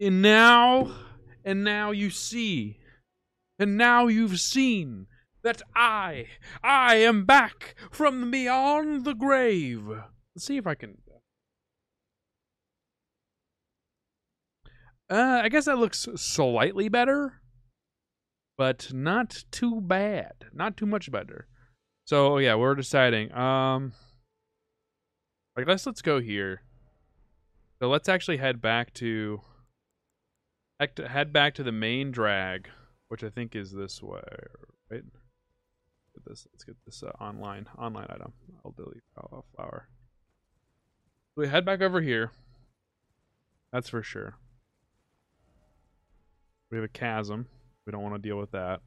And now, and now you see, and now you've seen that I, I am back from beyond the grave. Let's see if I can. Uh, I guess that looks slightly better, but not too bad. Not too much better. So yeah, we're deciding. Um, I guess let's go here. So let's actually head back to head back to the main drag, which I think is this way, right? Get this. Let's get this uh, online online item. I'll delete flower. So we head back over here. That's for sure. We have a chasm. We don't want to deal with that.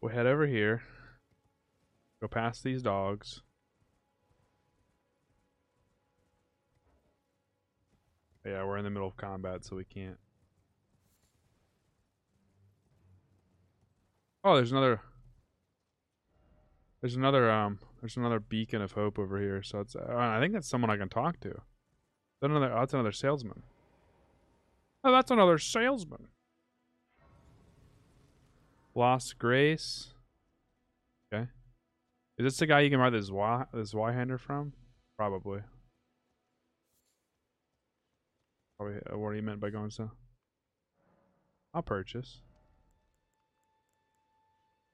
We'll head over here. Go past these dogs. Yeah, we're in the middle of combat, so we can't. Oh, there's another. There's another um. There's another beacon of hope over here. So it's. Uh, I think that's someone I can talk to. That's another. Oh, that's another salesman. Oh, that's another salesman. Lost Grace. Okay. Is this the guy you can buy this Zweihander from? Probably. Probably what he meant by going so. I'll purchase.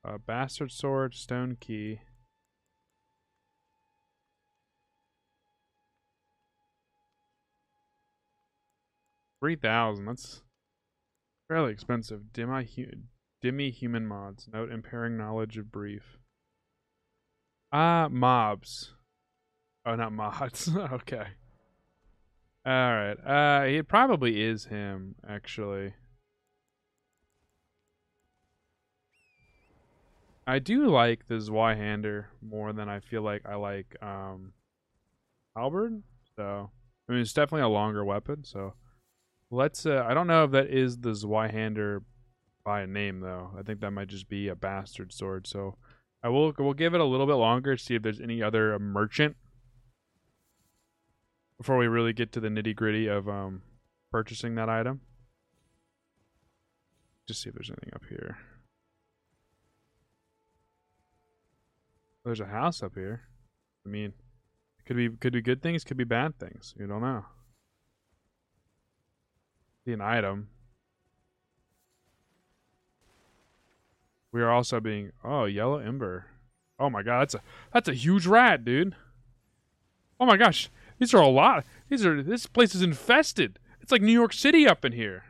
Uh, bastard sword, stone key. Three thousand. That's fairly expensive. Demi demi human mods. Note impairing knowledge of brief. Ah, uh, mobs. Oh, not mods. okay. All right. Uh, it probably is him actually. I do like the Zweihander more than I feel like I like um Halberd. So I mean it's definitely a longer weapon, so let's uh I don't know if that is the Zweihander by name though. I think that might just be a bastard sword. So I will we'll give it a little bit longer, to see if there's any other merchant before we really get to the nitty gritty of um purchasing that item. Just see if there's anything up here. There's a house up here. I mean, could be could be good things, could be bad things. You don't know. See an item. We are also being oh yellow ember. Oh my god, that's a that's a huge rat, dude. Oh my gosh, these are a lot. These are this place is infested. It's like New York City up in here.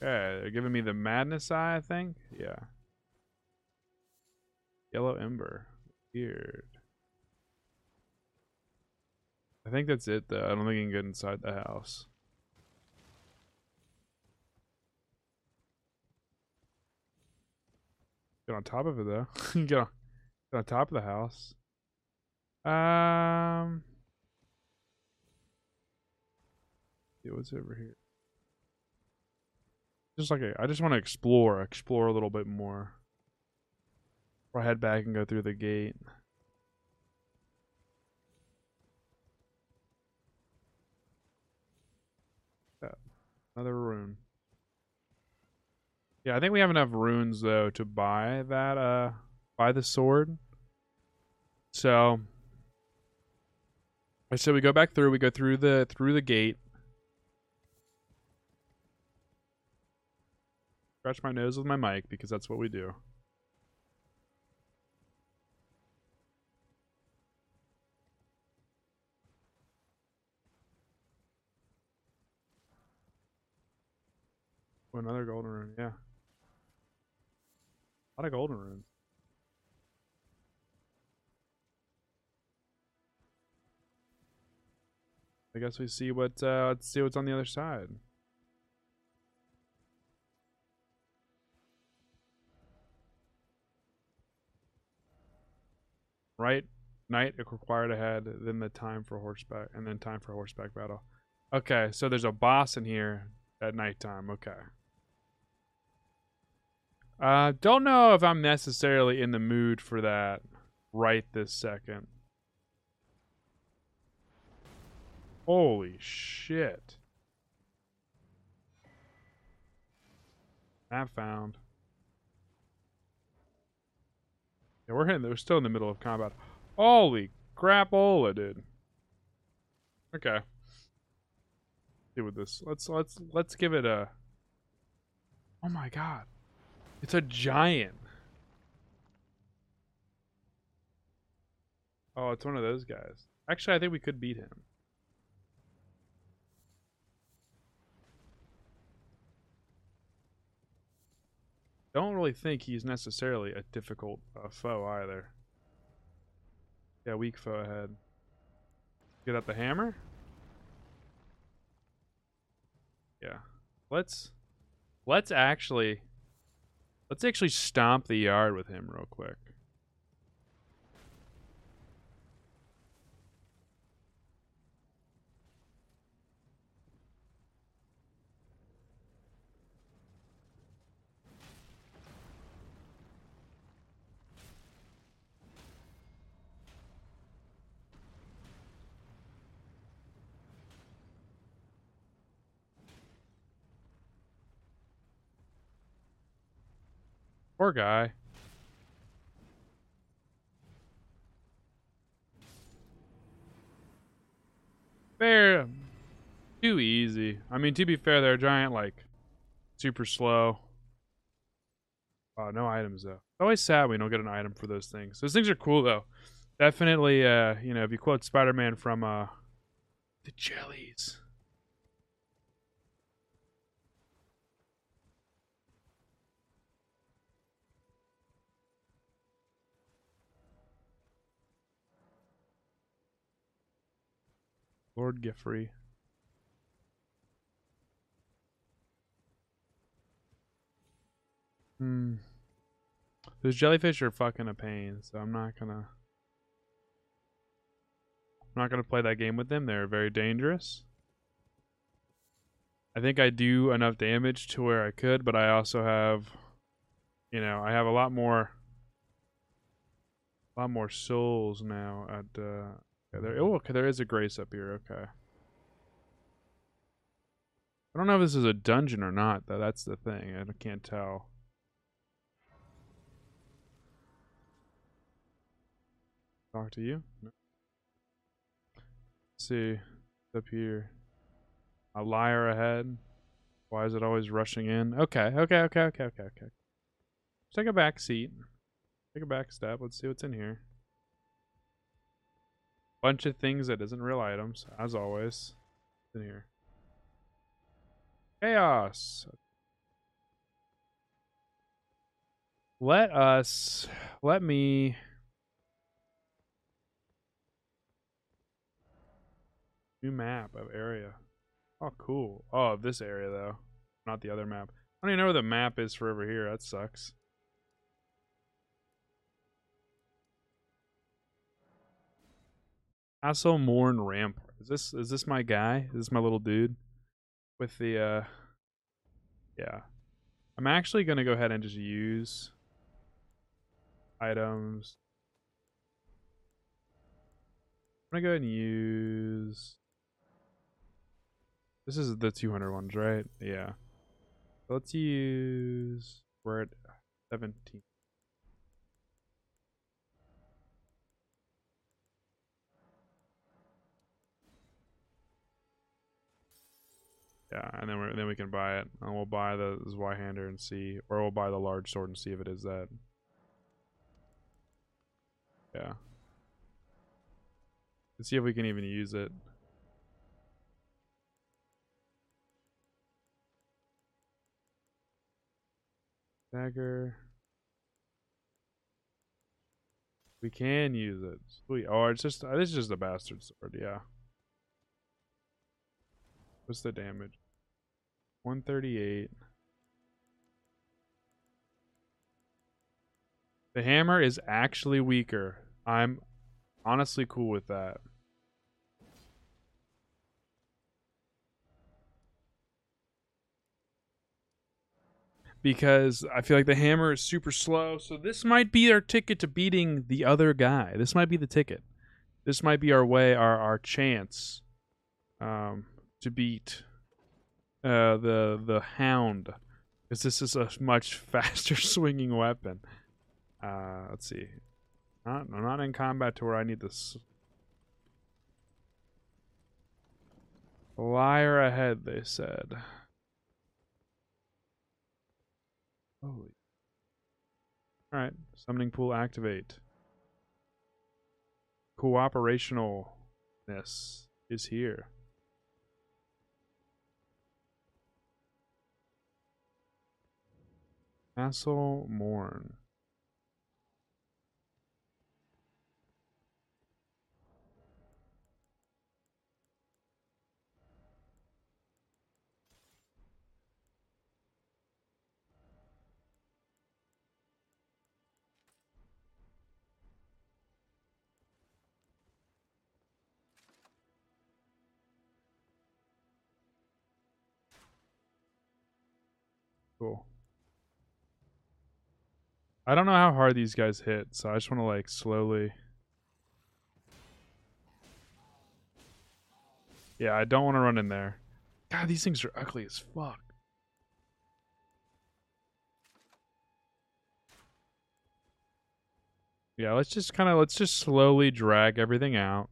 Yeah, they're giving me the madness eye, I think. Yeah. Yellow Ember. Weird. I think that's it, though. I don't think you can get inside the house. Get on top of it, though. get, on, get on top of the house. Um... See what's over here. Just like a, I just want to explore, explore a little bit more. Or head back and go through the gate. Yeah, another rune. Yeah, I think we have enough runes though to buy that uh buy the sword. So Said we go back through, we go through the through the gate. Scratch my nose with my mic because that's what we do. Oh, another golden rune, yeah. A lot of golden runes. I guess we see what uh let's see what's on the other side. Right? Night required ahead, then the time for horseback and then time for horseback battle. Okay, so there's a boss in here at nighttime. Okay. Uh, don't know if I'm necessarily in the mood for that right this second. Holy shit. Map found. Yeah, we're hitting. We're still in the middle of combat. Holy crapola, dude. Okay. Do with this. Let's let's let's give it a. Oh my god, it's a giant. Oh, it's one of those guys. Actually, I think we could beat him. Don't really think he's necessarily a difficult uh, foe either. Yeah, weak foe ahead. Get out the hammer? Yeah. Let's let's actually let's actually stomp the yard with him real quick. Poor guy. Fair. Too easy. I mean, to be fair, they're giant, like, super slow. Oh, no items, though. It's always sad we don't get an item for those things. Those things are cool, though. Definitely, uh, you know, if you quote Spider-Man from, uh, the jellies. Lord Giffrey. Hmm. Those jellyfish are fucking a pain, so I'm not gonna I'm not gonna play that game with them. They're very dangerous. I think I do enough damage to where I could, but I also have you know, I have a lot more a lot more souls now at uh Okay, there, oh, okay, there is a grace up here. Okay. I don't know if this is a dungeon or not, though. That's the thing. I can't tell. Talk to you? No. See. Up here. A liar ahead. Why is it always rushing in? Okay, okay, okay, okay, okay, okay. take a back seat. Take a back step. Let's see what's in here. Bunch of things that isn't real items, as always. In here. Chaos. Let us let me new map of area. Oh cool. Oh this area though. Not the other map. I don't even know where the map is for over here. That sucks. Also Morne Rampart. Is this is this my guy? Is this my little dude? With the uh Yeah. I'm actually gonna go ahead and just use items. I'm gonna go ahead and use this is the 200 ones, right? Yeah. Let's use we're at 17. Yeah, and then we then we can buy it, and we'll buy the Zweihander and see, or we'll buy the large sword and see if it is that. Yeah. Let's see if we can even use it. Dagger. We can use it. Sweet. Oh, it's just is just a bastard sword. Yeah. What's the damage? 138. The hammer is actually weaker. I'm honestly cool with that. Because I feel like the hammer is super slow, so this might be our ticket to beating the other guy. This might be the ticket. This might be our way, our our chance um, to beat uh, the the hound, because this is a much faster swinging weapon. Uh, let's see. Not, I'm not in combat to where I need this. Liar ahead, they said. Holy. Alright, summoning pool activate. Cooperationalness is here. Castle Morne. Cool. I don't know how hard these guys hit, so I just want to like slowly. Yeah, I don't want to run in there. God, these things are ugly as fuck. Yeah, let's just kind of let's just slowly drag everything out.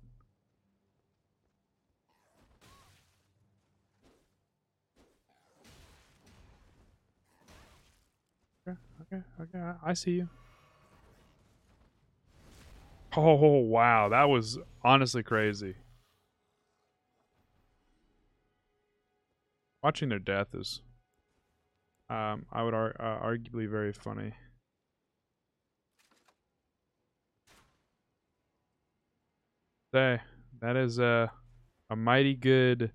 Okay, okay, okay. I- see you. Oh wow, that was honestly crazy. Watching their death is, um, I would ar- uh, arguably very funny. Say that is a a mighty good,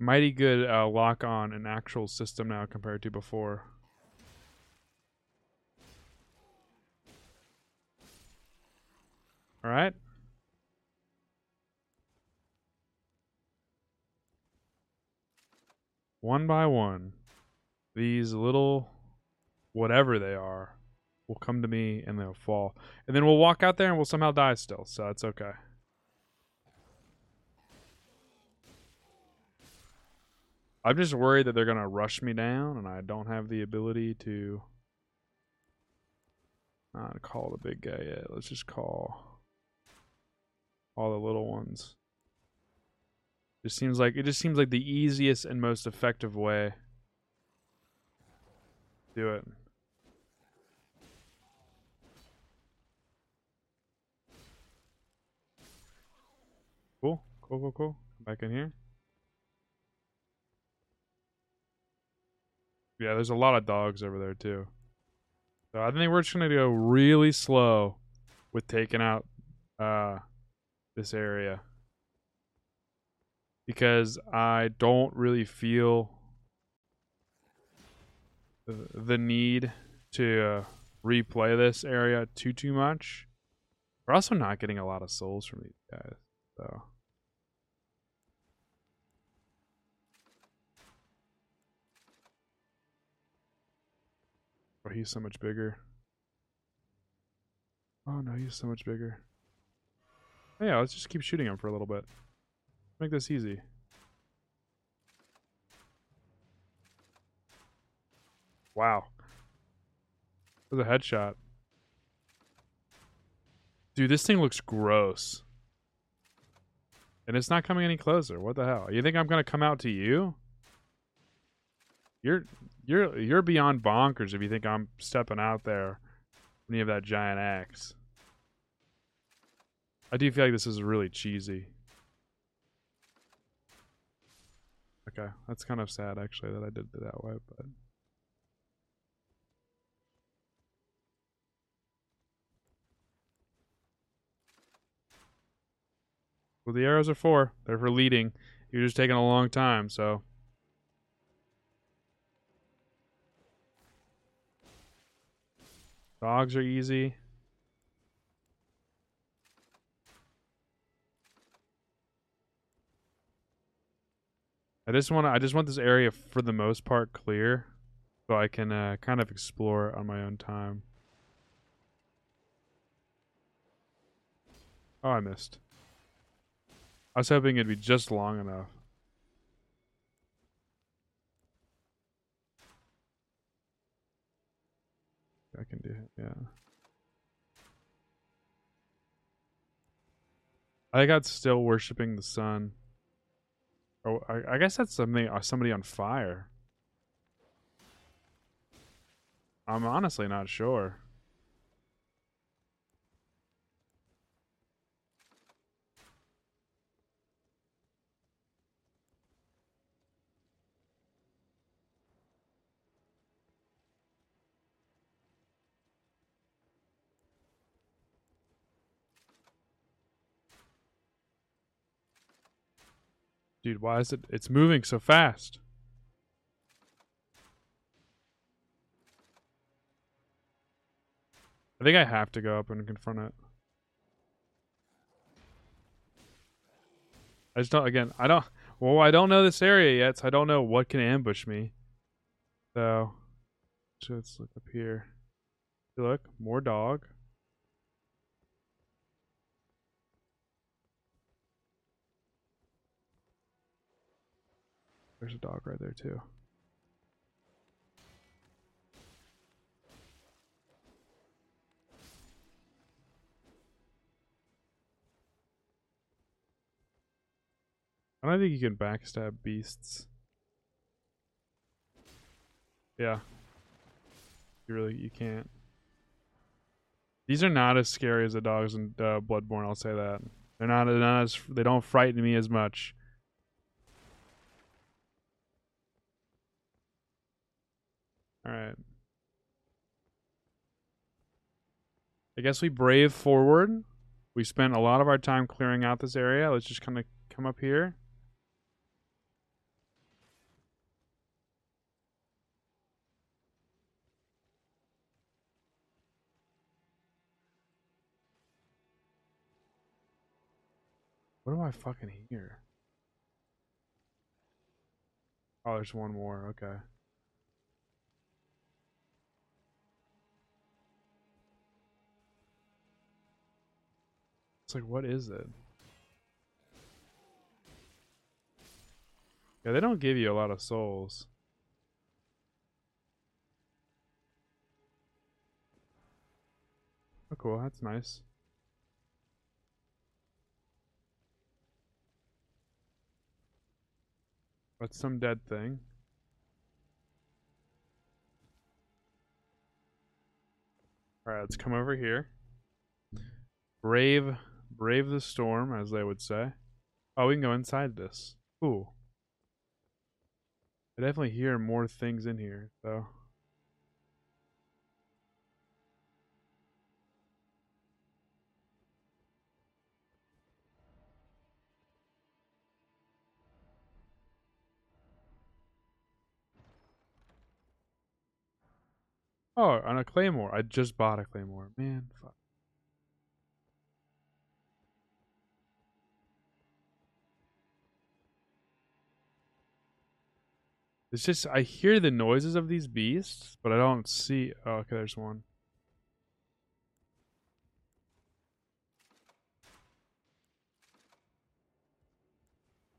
mighty good uh, lock on an actual system now compared to before. All right. One by one, these little whatever they are will come to me and they'll fall. And then we'll walk out there and we'll somehow die still, so it's okay. I'm just worried that they're going to rush me down and I don't have the ability to not call the big guy yet. Let's just call all the little ones. Just seems like it just seems like the easiest and most effective way. to Do it. Cool, cool, cool, cool. Back in here. Yeah, there's a lot of dogs over there too. So I think we're just gonna go really slow with taking out uh this area because I don't really feel the, need to uh, replay this area too too much. We're also not getting a lot of souls from these guys, so. Oh, he's so much bigger. Oh no, he's so much bigger. Yeah, let's just keep shooting him for a little bit. Make this easy. Wow. That was a headshot. Dude, this thing looks gross. And it's not coming any closer. What the hell? You think I'm gonna come out to you? You're you're you're beyond bonkers if you think I'm stepping out there when you have that giant axe. I do feel like this is really cheesy. Okay, that's kind of sad actually that I did it that way, but Well, the arrows are for. They're for leading. You're just taking a long time, so. Dogs are easy. I just want I just want this area for the most part clear, so I can uh, kind of explore on my own time. Oh, I missed. I was hoping it'd be just long enough. I can do it, yeah. I got still worshiping the sun. Oh, I, I guess that's something uh, somebody on fire. I'm honestly not sure. Dude, why is it? It's moving so fast. I think I have to go up and confront it. I just don't, again, I don't, well, I don't know this area yet, so I don't know what can ambush me. So, so let's look up here. Look, more dog. There's a dog right there too. I don't think you can backstab beasts. Yeah. You really you can't. These are not as scary as the dogs in uh, Bloodborne. I'll say that they're not, they're not as they don't frighten me as much. All right. I guess we brave forward. We spent a lot of our time clearing out this area. Let's just kind of come up here. What do I fucking hear? Oh, there's one more. Okay. It's like, what is it? Yeah, they don't give you a lot of souls. Oh, cool. That's nice. That's some dead thing. Alright, let's come over here. Brave Brave the storm, as they would say. Oh, we can go inside this. Ooh. I definitely hear more things in here, though. Oh, on a claymore. I just bought a claymore. Man, fuck. It's just I hear the noises of these beasts, but I don't see. Oh, okay, there's one.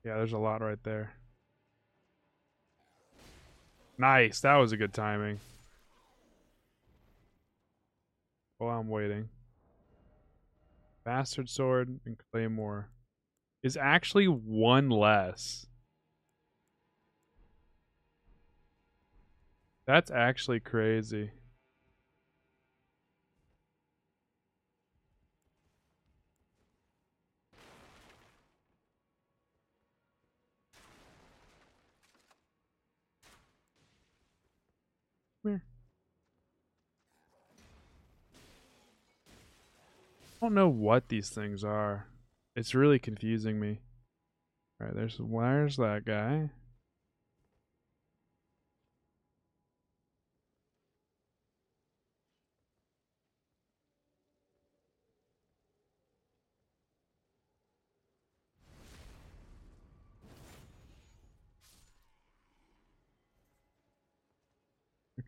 Yeah, there's a lot right there. Nice, that was a good timing. While I'm waiting. Bastard Sword and Claymore is actually one less. That's actually crazy. Come here. I don't know what these things are. It's really confusing me. Alright, there's where's that guy?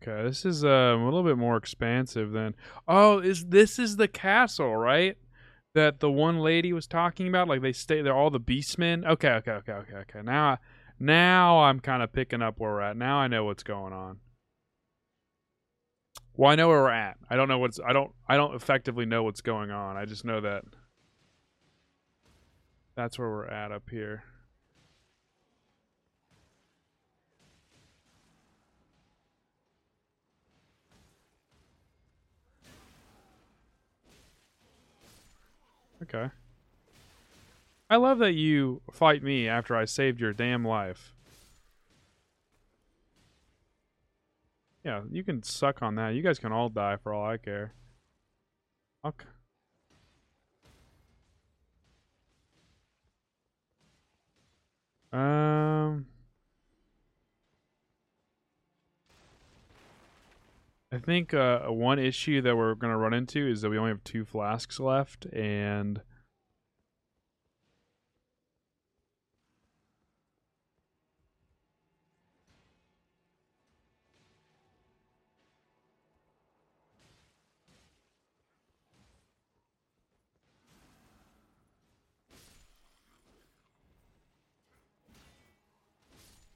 Okay, this is uh, a little bit more expansive than. Oh, is this is the castle, right? That the one lady was talking about. Like they stay there, all the beastmen. Okay, okay, okay, okay, okay. Now, now I'm kind of picking up where we're at. Now I know what's going on. Well, I know where we're at. I don't know what's. I don't. I don't effectively know what's going on. I just know that. That's where we're at up here. Okay. I love that you fight me after I saved your damn life. Yeah, you can suck on that. You guys can all die for all I care. Okay. Um... I think uh, one issue that we're going to run into is that we only have two flasks left, and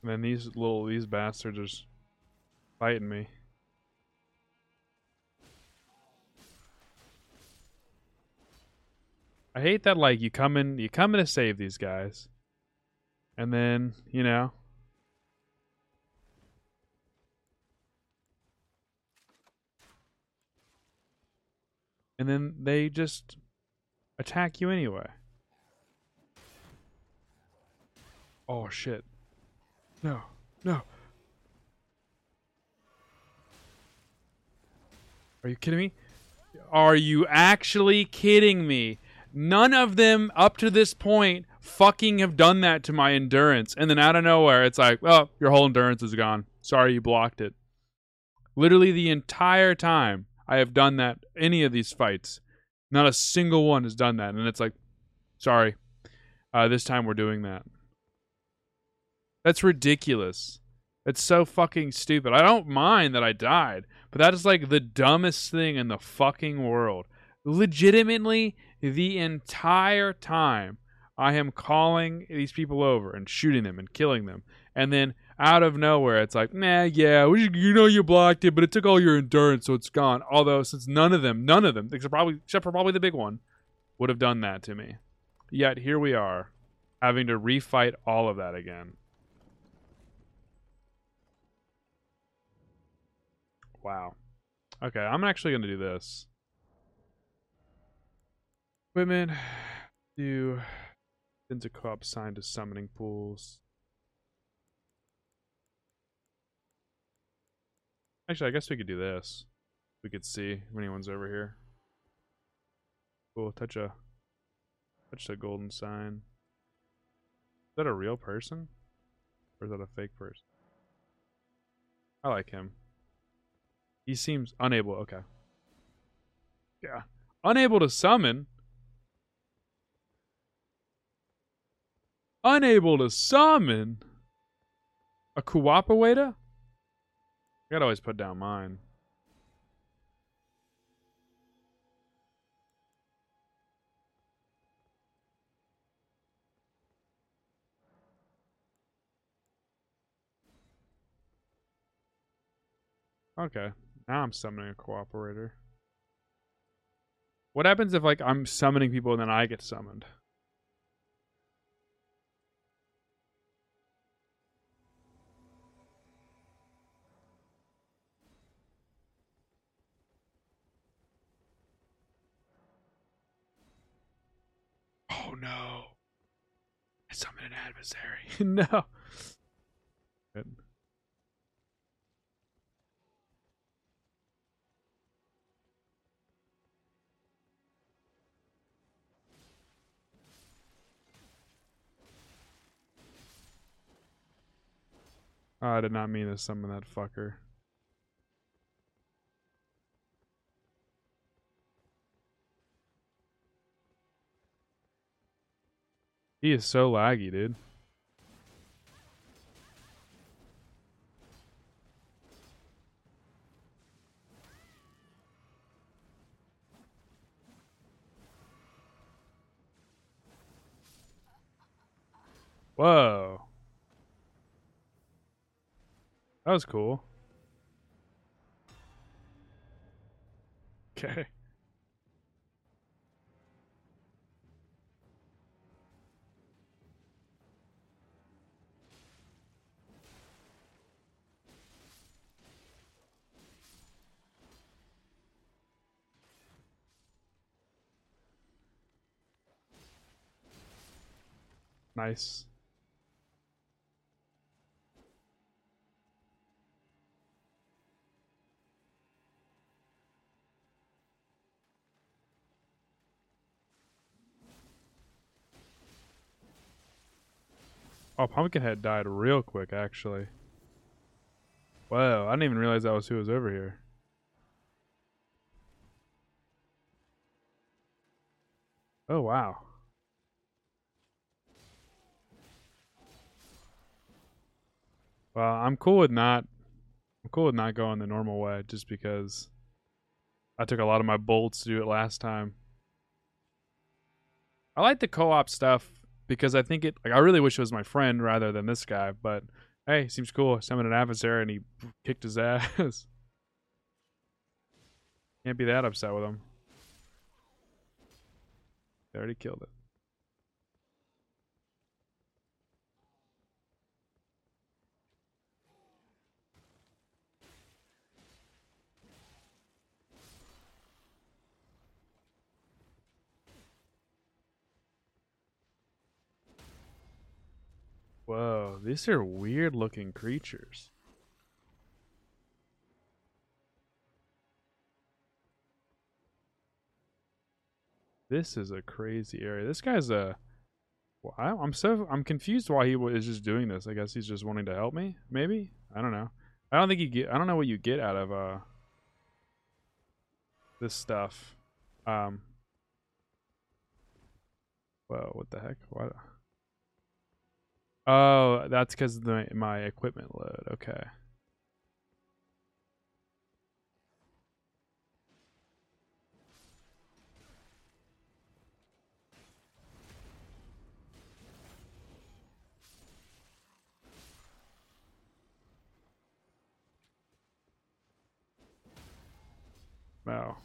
then these little these bastards are just fighting me. I hate that like you come in you come in to save these guys. And then, you know, and then they just attack you anyway. Oh shit. No. No. Are you kidding me? Are you actually kidding me? None of them up to this point fucking have done that to my endurance. And then out of nowhere, it's like, oh, your whole endurance is gone. Sorry you blocked it. Literally the entire time I have done that, any of these fights, not a single one has done that. And it's like, sorry, uh, this time we're doing that. That's ridiculous. It's so fucking stupid. I don't mind that I died, but that is like the dumbest thing in the fucking world. Legitimately, the entire time I am calling these people over and shooting them and killing them. And then out of nowhere, it's like, nah, yeah, you know you blocked it, but it took all your endurance, so it's gone. Although, since none of them, none of them, except probably except for probably the big one, would have done that to me. Yet here we are, having to refight all of that again. Wow. Okay, I'm actually going to do this. Women do into co-op signed to summoning pools. Actually, I guess we could do this. We could see if anyone's over here. Cool. Touch a touch the golden sign. Is that a real person? Or is that a fake person? I like him. He seems unable. Okay. Yeah. Unable to summon. Unable to summon. A Kuwapaweda? I gotta always put down mine. Okay. Now I'm summoning a cooperator. What happens if like I'm summoning people and then I get summoned? No. I summoned an adversary. no. Good. Oh, I did not mean to summon that fucker. He is so laggy, dude. Whoa. That was cool. Okay. Nice. Oh, Pumpkinhead died real quick, actually. Whoa, I didn't even realize that was who was over here. Oh, wow. Well, I'm cool with not I'm cool with not going the normal way just because I took a lot of my bolts to do it last time. I like the co-op stuff because I think it like I really wish it was my friend rather than this guy, but hey, seems cool. Summoned an adversary and he kicked his ass. Can't be that upset with him. They already killed it. Whoa, these are weird looking creatures. This is a crazy area. This guy's a. Well, I'm so I'm confused why he is just doing this. I guess he's just wanting to help me. Maybe I don't know. I don't think you get. I don't know what you get out of uh this stuff. Um. Whoa! What the heck? What? Oh, that's because of my my equipment load. Okay. Wow.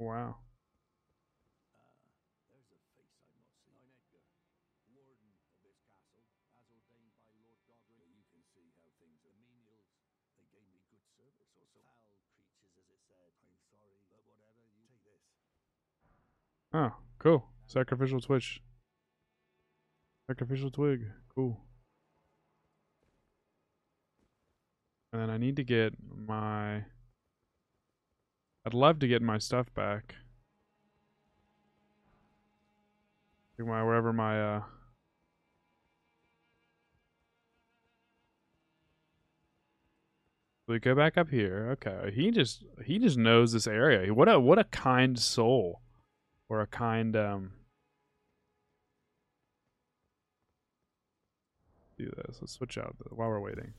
Wow. Uh, there's a face I've not seen. I'm Edgar, warden of this castle, as ordained by Lord Godrick. You can see how things are. The menials, they gave me good service or so. Foul creatures, as it said. I'm sorry, but whatever, you take this. Oh, cool. Sacrificial twitch. Sacrificial twig. Cool. And then I need to get my... I'd love to get my stuff back. My wherever my uh we go back up here. Okay. He just he just knows this area. What a what a kind soul. Or a kind um do this. Let's switch out while we're waiting.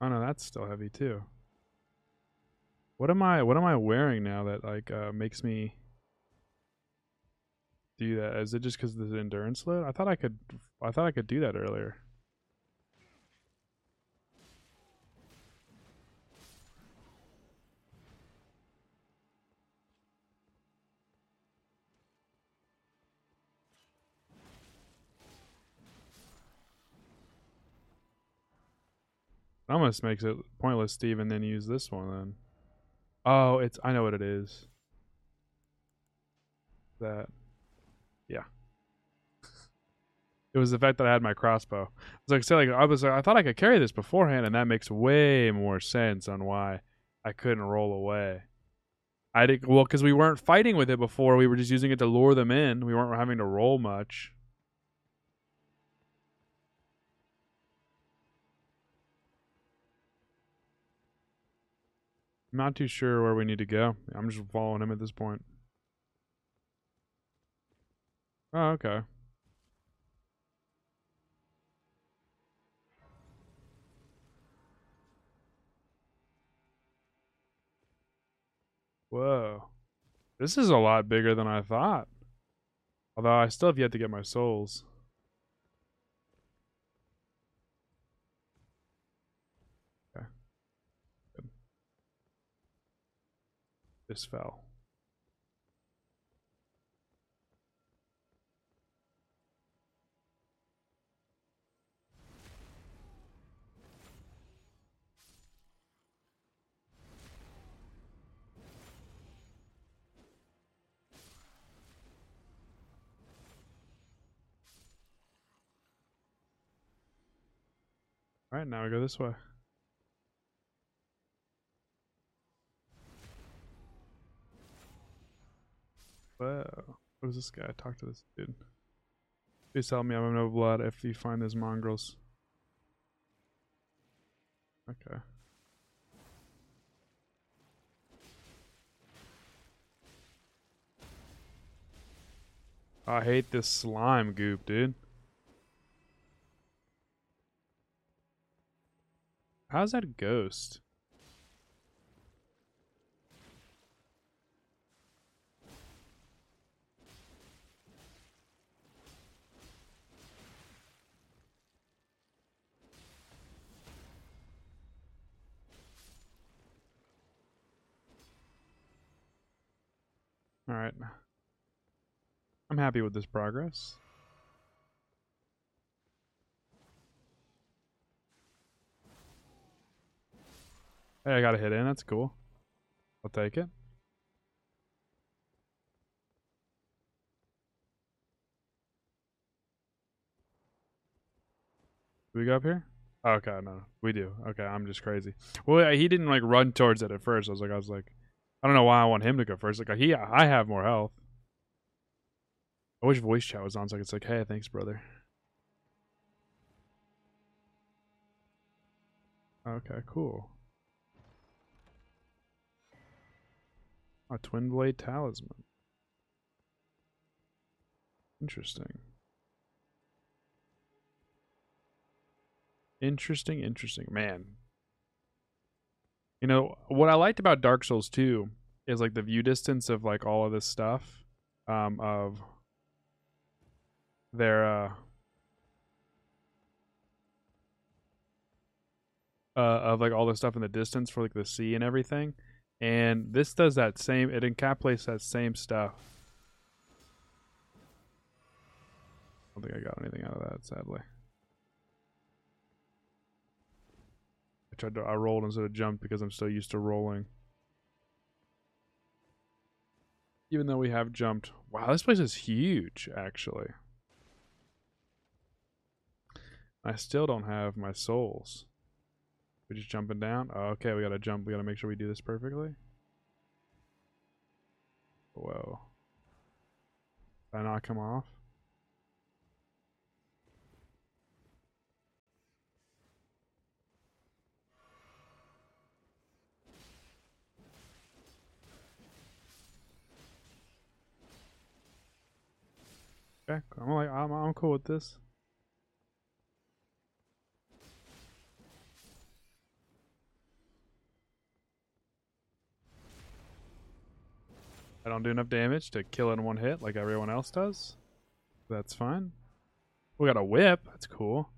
Oh no, that's still heavy too. What am I what am I wearing now that like uh makes me do that? Is it just because of the endurance load? I thought I could I thought I could do that earlier. Almost makes it pointless to even then use this one then. Oh, it's I know what it is. That yeah. it was the fact that I had my crossbow. I like, say like I was like, I thought I could carry this beforehand, and that makes way more sense on why I couldn't roll away. I did well because we weren't fighting with it before. We were just using it to lure them in. We weren't having to roll much. I'm not too sure where we need to go. I'm just following him at this point. Oh, okay. Whoa. This is a lot bigger than I thought. Although I still have yet to get my souls. This fell. Alright, now we go this way. Whoa. What is this guy? Talk to this dude. Please tell me I'm no blood if you find those mongrels. Okay. I hate this slime goop, dude. How's that ghost? Alright. I'm happy with this progress. Hey, I got a hit in. That's cool. I'll take it. Do we go up here? Okay, no, we do. Okay, I'm just crazy. Well, he didn't like run towards it at first. I was like, I was like, I don't know why I want him to go first. Like, he, I have more health. I wish voice chat was on so I could say, hey, thanks, brother. Okay, cool. A twin blade talisman. Interesting. Interesting, interesting. Man. You know, what I liked about Dark Souls 2 is like the view distance of like all of this stuff. Um of their uh uh of like all the stuff in the distance for like the sea and everything. And this does that same, it encapsulates that same stuff. I don't think I got anything out of that, sadly. Tried to, I rolled instead of jumped because I'm still used to rolling. Even though we have jumped. Wow, this place is huge, actually. I still don't have my souls. We're just jumping down? Oh, okay, we gotta jump. We gotta make sure we do this perfectly. Whoa. Did I not come off? Okay, I'm like I'm I'm cool with this. I don't do enough damage to kill in one hit like everyone else does. That's fine. We got a whip. That's cool.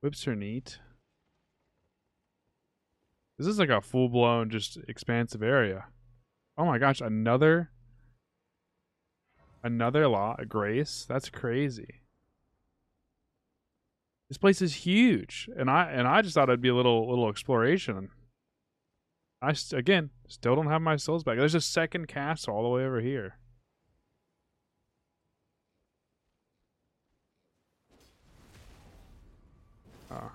Whips are neat. This is like a full-blown, just expansive area. Oh my gosh, another... Another law, grace? That's crazy. This place is huge, and I and I just thought it'd be a little little exploration. I again still don't have my souls back. There's a second castle all the way over here. Oh.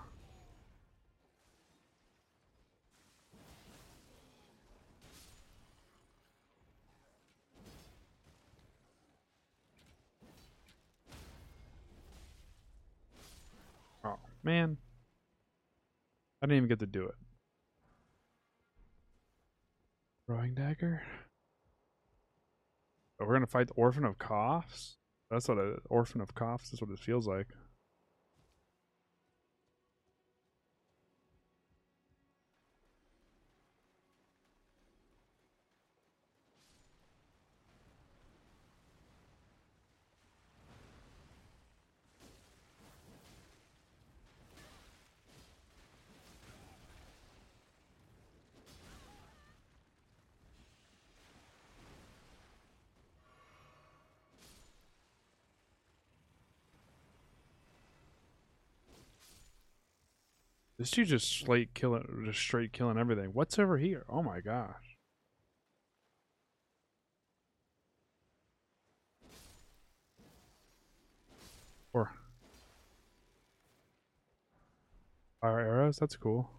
Oh, man. I didn't even get to do it. Throwing dagger. Oh, we're gonna fight the Orphan of Kos. That's what a Orphan of Kos is. What it feels like. This dude just straight killing, just straight killing everything. What's over here? Oh my gosh. Or fire arrows. That's cool.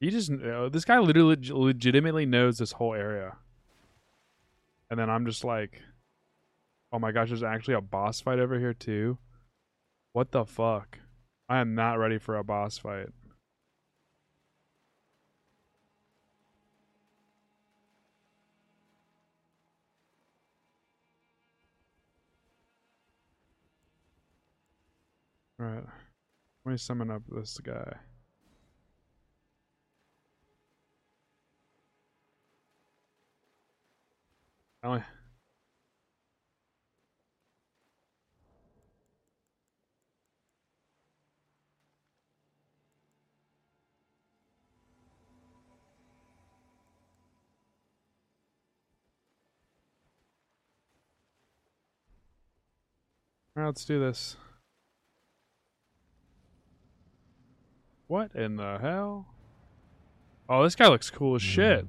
He just uh, this guy literally legitimately knows this whole area. And then I'm just like, oh my gosh, there's actually a boss fight over here too. What the fuck? I am not ready for a boss fight. Alright. Let me summon up this guy. Oh. Alright, let's do this. What in the hell? Oh, this guy looks cool as hmm. shit.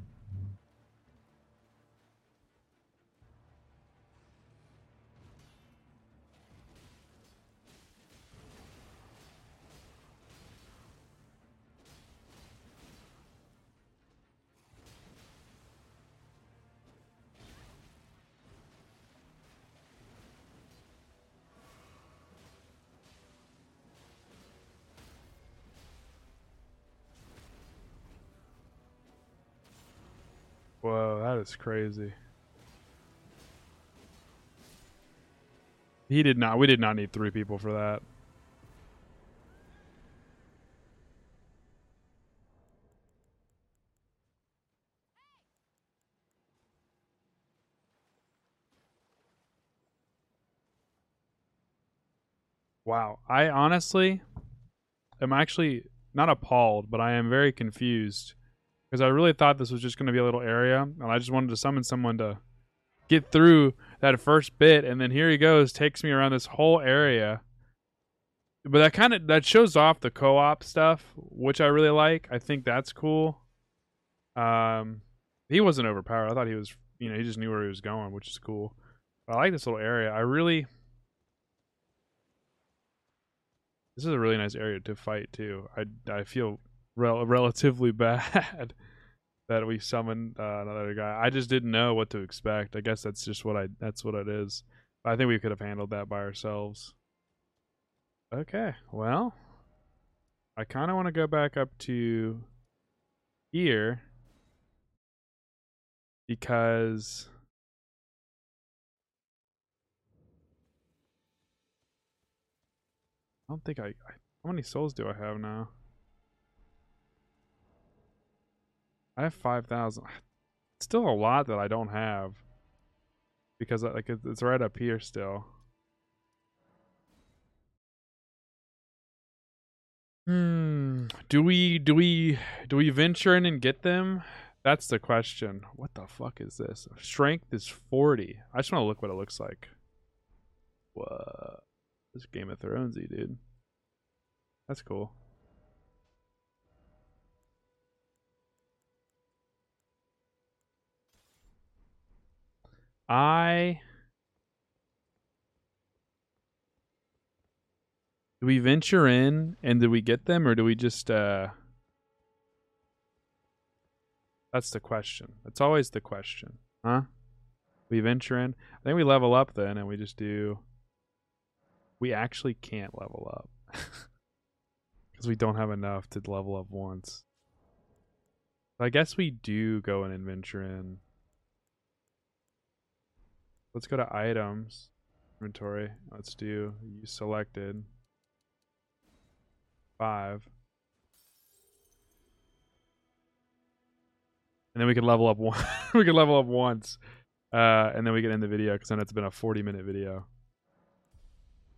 Whoa, that is crazy. He did not. We did not need three people for that. Wow. I honestly am actually not appalled, but I am very confused because I really thought this was just going to be a little area, and I just wanted to summon someone to get through that first bit, and then here he goes, takes me around this whole area. But that kind of that shows off the co-op stuff, which I really like. I think that's cool. Um, he wasn't overpowered. I thought he was, you know, he just knew where he was going, which is cool. But I like this little area. I really. This is a really nice area to fight too. I I feel rel- relatively bad that we summoned uh, another guy. I just didn't know what to expect. I guess that's just what I that's what it is. I think we could have handled that by ourselves. Okay, well, I kind of want to go back up to here because I don't think I, I how many souls do I have now? I have 5,000. Still a lot that I don't have. Because like it's right up here still. Hmm. Do we do we do we venture in and get them? That's the question. What the fuck is this? Strength is 40. I just want to look what it looks like. What? This Game of Thronesy, dude. That's cool. I do we venture in and do we get them or do we just uh That's the question. That's always the question. Huh? We venture in. I think we level up then and we just do we actually can't level up. Cuz we don't have enough to level up once. I guess we do go and adventure in. Let's go to items, inventory. Let's do you selected five. And then we can level up one. we can level up once. Uh, and then we can end the video because then it's been a 40 minute video.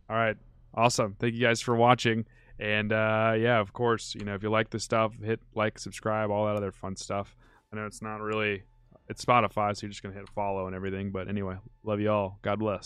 All right. Awesome. Thank you guys for watching. And uh, yeah, of course, you know, if you like this stuff, hit like, subscribe, all that other fun stuff. I know it's not really it's Spotify, so you're just gonna hit follow and everything. But anyway, love you all. God bless.